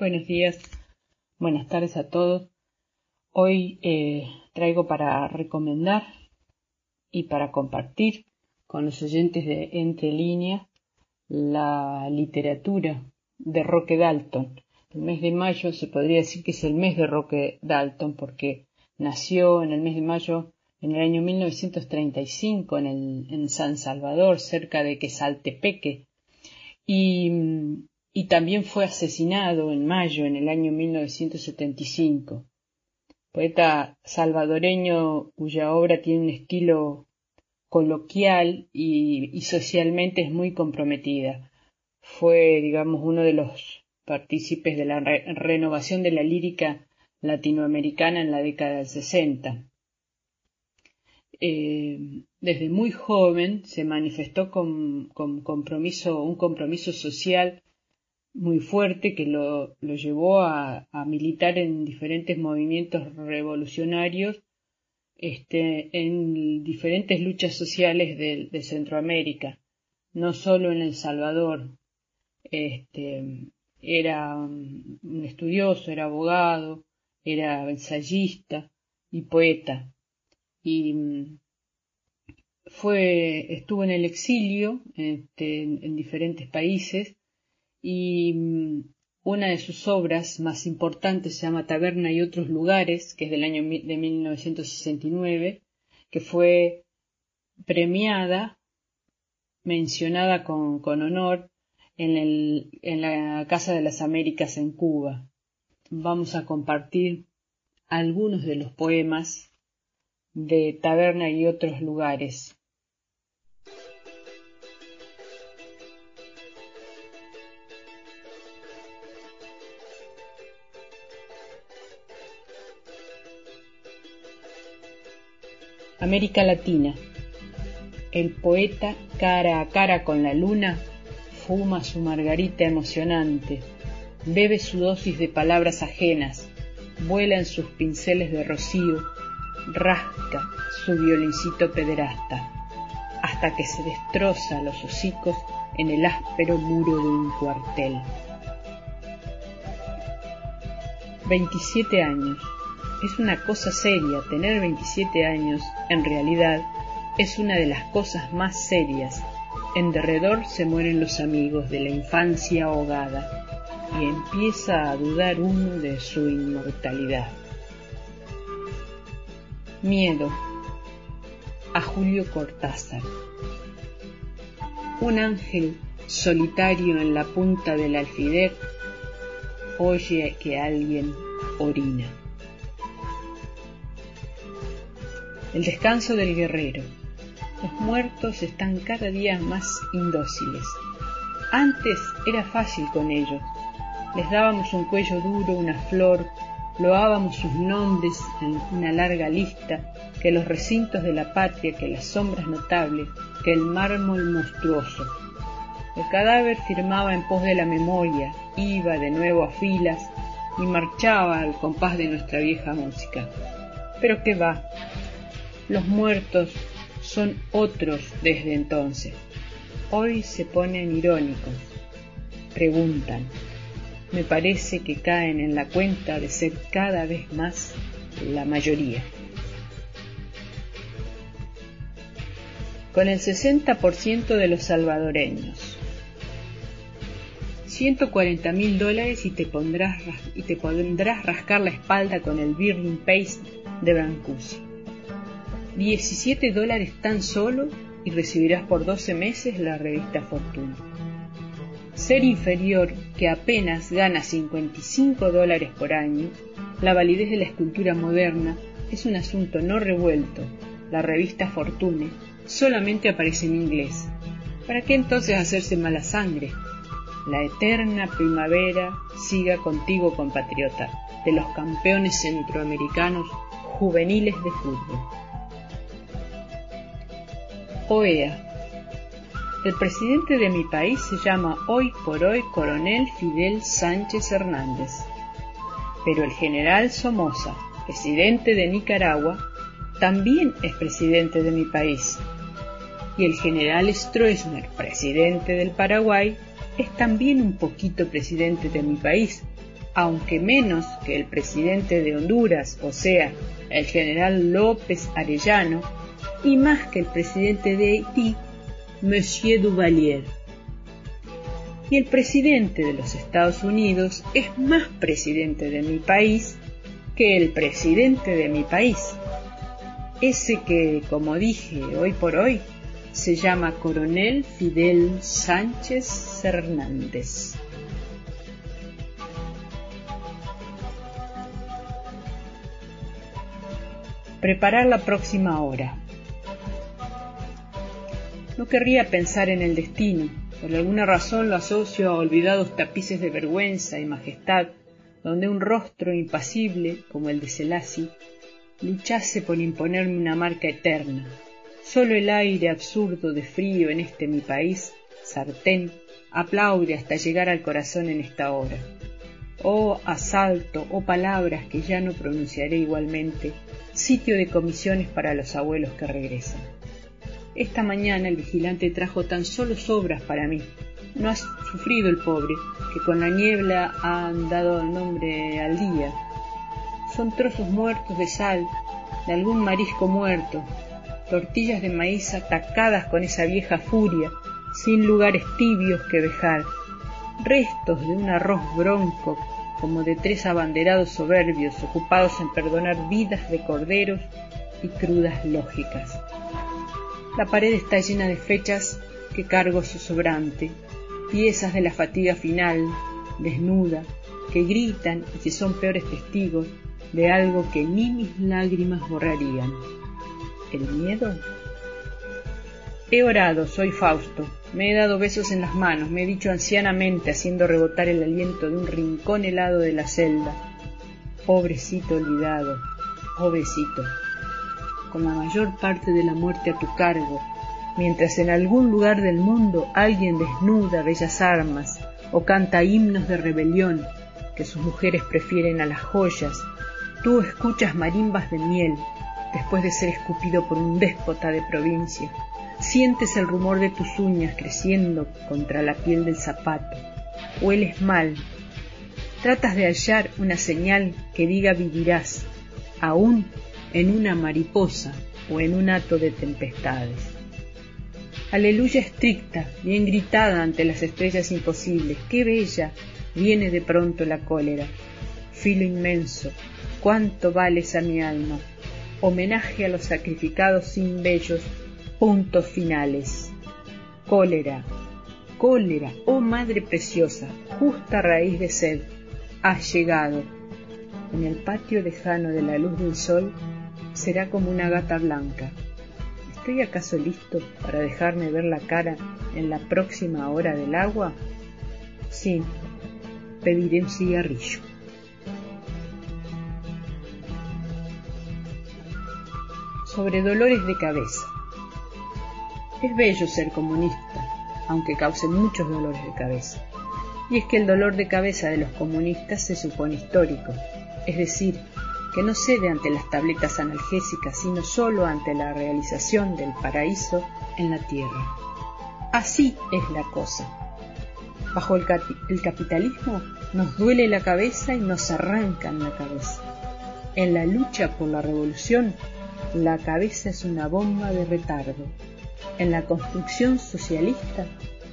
Buenos días, buenas tardes a todos. Hoy eh, traigo para recomendar y para compartir con los oyentes de Entre Líneas la literatura de Roque Dalton. El mes de mayo se podría decir que es el mes de Roque Dalton porque nació en el mes de mayo en el año 1935 en, en San Salvador, cerca de Quesaltepeque, y y también fue asesinado en mayo en el año 1975. Poeta salvadoreño cuya obra tiene un estilo coloquial y, socialmente es muy comprometida. Fue, digamos, uno de los partícipes de la renovación de la lírica latinoamericana en la década del 60. Eh, desde muy joven se manifestó con, compromiso, un compromiso social muy fuerte que lo, lo llevó a, a, militar en diferentes movimientos revolucionarios este, en diferentes luchas sociales de, Centroamérica, no solo en El Salvador. Este, era un estudioso, era abogado, era ensayista y poeta. Y fue, estuvo en el exilio este, en diferentes países y mm, una de sus obras más importantes se llama Taberna y otros lugares, que es del año de 1969, que fue premiada, mencionada con, con honor en, el, en la Casa de las Américas en Cuba. Vamos a compartir algunos de los poemas de Taberna y otros lugares. América Latina. El poeta, cara a cara con la luna, fuma su margarita emocionante, bebe su dosis de palabras ajenas, vuela en sus pinceles de rocío, rasca su violincito pederasta, hasta que se destroza los hocicos en el áspero muro de un cuartel. 27 años es una cosa seria. Tener 27 años, en realidad, es una de las cosas más serias. En derredor se mueren los amigos de la infancia ahogada y empieza a dudar uno de su inmortalidad. Miedo a Julio Cortázar. Un ángel solitario en la punta del alfiler oye que alguien orina. El descanso del guerrero. Los muertos están cada día más indóciles. Antes era fácil con ellos. Les dábamos un cuello duro, una flor, loábamos sus nombres en una larga lista, que los recintos de la patria, que las sombras notables, que el mármol monstruoso. El cadáver firmaba en pos de la memoria, iba de nuevo a filas y marchaba al compás de nuestra vieja música. Pero qué va, los muertos son otros desde entonces. Hoy se ponen irónicos. Preguntan. Me parece que caen en la cuenta de ser cada vez más la mayoría. Con el 60% de los salvadoreños. 140 mil dólares y te, pondrás, rascar la espalda con el Birling Paste de Brancusi. 17 dólares tan solo y recibirás por 12 meses la revista Fortuna. Ser inferior, que apenas gana 55 dólares por año, la validez de la escultura moderna es un asunto no revuelto. La revista Fortune solamente aparece en inglés. ¿Para qué entonces hacerse mala sangre? La eterna primavera siga contigo, compatriota, de los campeones centroamericanos juveniles de fútbol. OEA. El presidente de mi país se llama hoy por hoy Coronel Fidel Sánchez Hernández. Pero el general Somoza, presidente de Nicaragua, también es presidente de mi país. Y el general Stroessner, presidente del Paraguay, es también un poquito presidente de mi país, aunque menos que el presidente de Honduras, o sea, el general López Arellano, y más que el presidente de Haití, Monsieur Duvalier. Y el presidente de los Estados Unidos es más presidente de mi país que el presidente de mi país. Ese que, como dije hoy por hoy, se llama Coronel Fidel Sánchez Hernández. Preparar la próxima hora. No querría pensar en el destino. Por alguna razón lo asocio a olvidados tapices de vergüenza y majestad, donde un rostro impasible, como el de Selassie, luchase por imponerme una marca eterna. Solo el aire absurdo de frío en este mi país, sartén, aplaude hasta llegar al corazón en esta hora. Oh asalto, oh palabras que ya no pronunciaré igualmente, sitio de comisiones para los abuelos que regresan. Esta mañana el vigilante trajo tan solo sobras para mí. No ha sufrido el pobre, que con la niebla han dado el nombre al día. Son trozos muertos de sal, de algún marisco muerto, tortillas de maíz atacadas con esa vieja furia, sin lugares tibios que dejar, restos de un arroz bronco, como de tres abanderados soberbios ocupados en perdonar vidas de corderos y crudas lógicas. La pared está llena de fechas que cargo su sobrante, piezas de la fatiga final, desnuda, que gritan y que son peores testigos de algo que ni mis lágrimas borrarían. ¿El miedo? He orado, soy Fausto, me he dado besos en las manos, me he dicho ancianamente haciendo rebotar el aliento de un rincón helado de la celda. Pobrecito olvidado, pobrecito con la mayor parte de la muerte a tu cargo, mientras en algún lugar del mundo alguien desnuda bellas armas o canta himnos de rebelión que sus mujeres prefieren a las joyas, tú escuchas marimbas de miel después de ser escupido por un déspota de provincia. Sientes el rumor de tus uñas creciendo contra la piel del zapato. Hueles mal. Tratas de hallar una señal que diga vivirás, aún en una mariposa o en un hato de tempestades. Aleluya estricta, bien gritada ante las estrellas imposibles, qué bella viene de pronto la cólera. Filo inmenso, cuánto vales a mi alma. Homenaje a los sacrificados sin bellos puntos finales. Cólera, cólera, oh madre preciosa, justa raíz de sed, has llegado. En el patio lejano de la luz del sol será como una gata blanca. ¿Estoy acaso listo para dejarme ver la cara en la próxima hora del agua? Sí, pediré un cigarrillo. Sobre dolores de cabeza. Es bello ser comunista, aunque cause muchos dolores de cabeza. Y es que el dolor de cabeza de los comunistas se supone histórico, es decir, que no cede ante las tabletas analgésicas, sino solo ante la realización del paraíso en la tierra. Así es la cosa. Bajo el, capitalismo nos duele la cabeza y nos arrancan la cabeza. En la lucha por la revolución, la cabeza es una bomba de retardo. En la construcción socialista,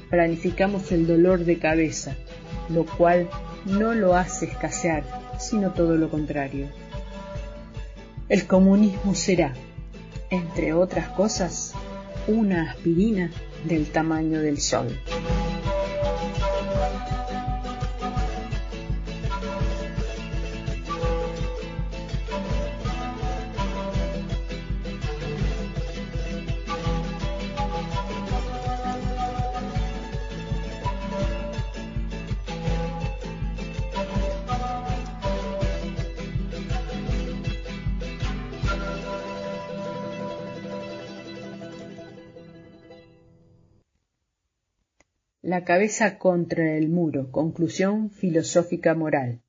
planificamos el dolor de cabeza, lo cual no lo hace escasear, sino todo lo contrario. El comunismo será, entre otras cosas, una aspirina del tamaño del Sol. La cabeza contra el muro. Conclusión filosófica moral.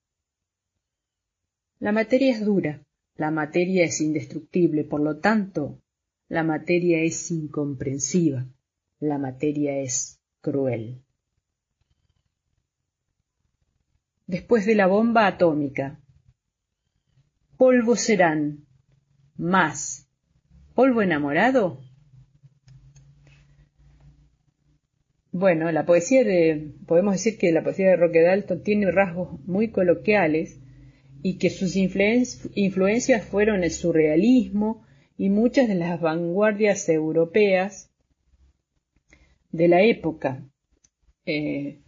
La materia es dura, la materia es indestructible, por lo tanto, la materia es incomprensiva, la materia es cruel. después de la bomba atómica. Polvo serán, más. ¿Polvo enamorado? Bueno, la poesía de, podemos decir que la poesía de Roque Dalton tiene rasgos muy coloquiales y que sus influencias fueron el surrealismo y muchas de las vanguardias europeas de la época. Eh,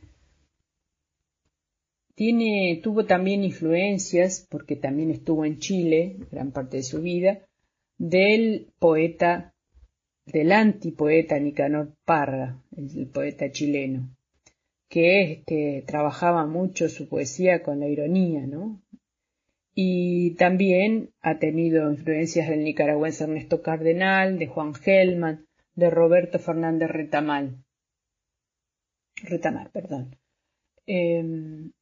tiene, tuvo también influencias, porque también estuvo en Chile gran parte de su vida, del poeta del antipoeta Nicanor Parra, el, poeta chileno, que este, trabajaba mucho su poesía con la ironía, ¿no? Y también ha tenido influencias del nicaragüense Ernesto Cardenal, de Juan Gelman, de Roberto Fernández Retamal. Retamal, perdón. Em,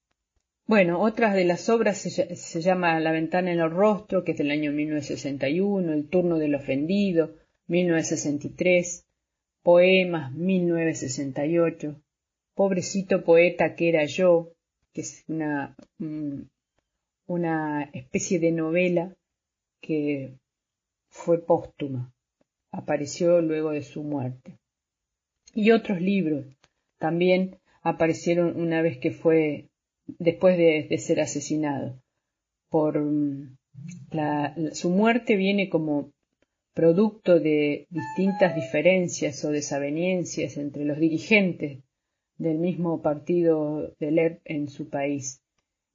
bueno, otras de las obras se, se, llama La ventana en el rostro, que es del año 1961, El turno del ofendido, 1963, Poemas 1968, Pobrecito poeta que era yo, que es una, una especie de novela que fue póstuma, apareció luego de su muerte. Y otros libros también aparecieron una vez que fue, después de, ser asesinado. Por su muerte viene como producto de distintas diferencias o desavenencias entre los dirigentes del mismo partido del ERP en su país.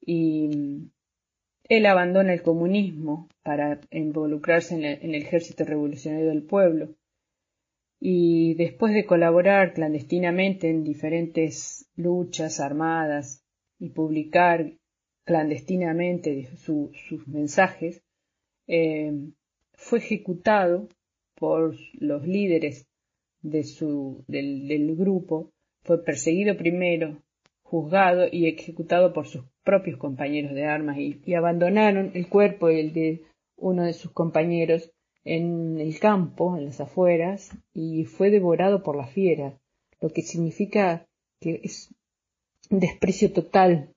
Y mm, él abandona el comunismo para involucrarse en el, ejército revolucionario del pueblo. Y después de colaborar clandestinamente en diferentes luchas armadas y publicar clandestinamente sus mensajes, eh, fue ejecutado por los líderes de su, del, grupo, fue perseguido primero, juzgado y ejecutado por sus propios compañeros de armas y, abandonaron el cuerpo y el de uno de sus compañeros en el campo, en las afueras, y fue devorado por la fiera, lo que significa que es un desprecio total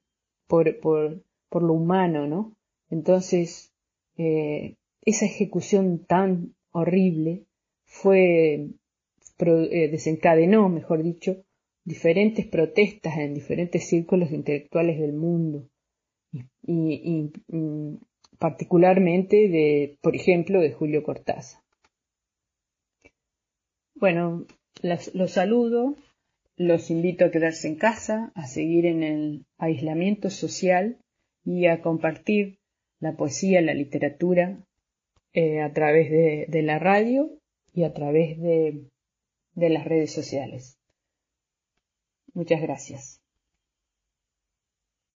por, por, por lo humano, ¿no? Entonces, eh, esa ejecución tan horrible fue eh, desencadenó, mejor dicho, diferentes protestas en diferentes círculos intelectuales del mundo y, particularmente de, por ejemplo, de Julio Cortázar. Bueno, los saludo, los invito a quedarse en casa, a seguir en el aislamiento social y a compartir la poesía, la literatura eh, a través de, la radio y a través de las redes sociales. Muchas gracias.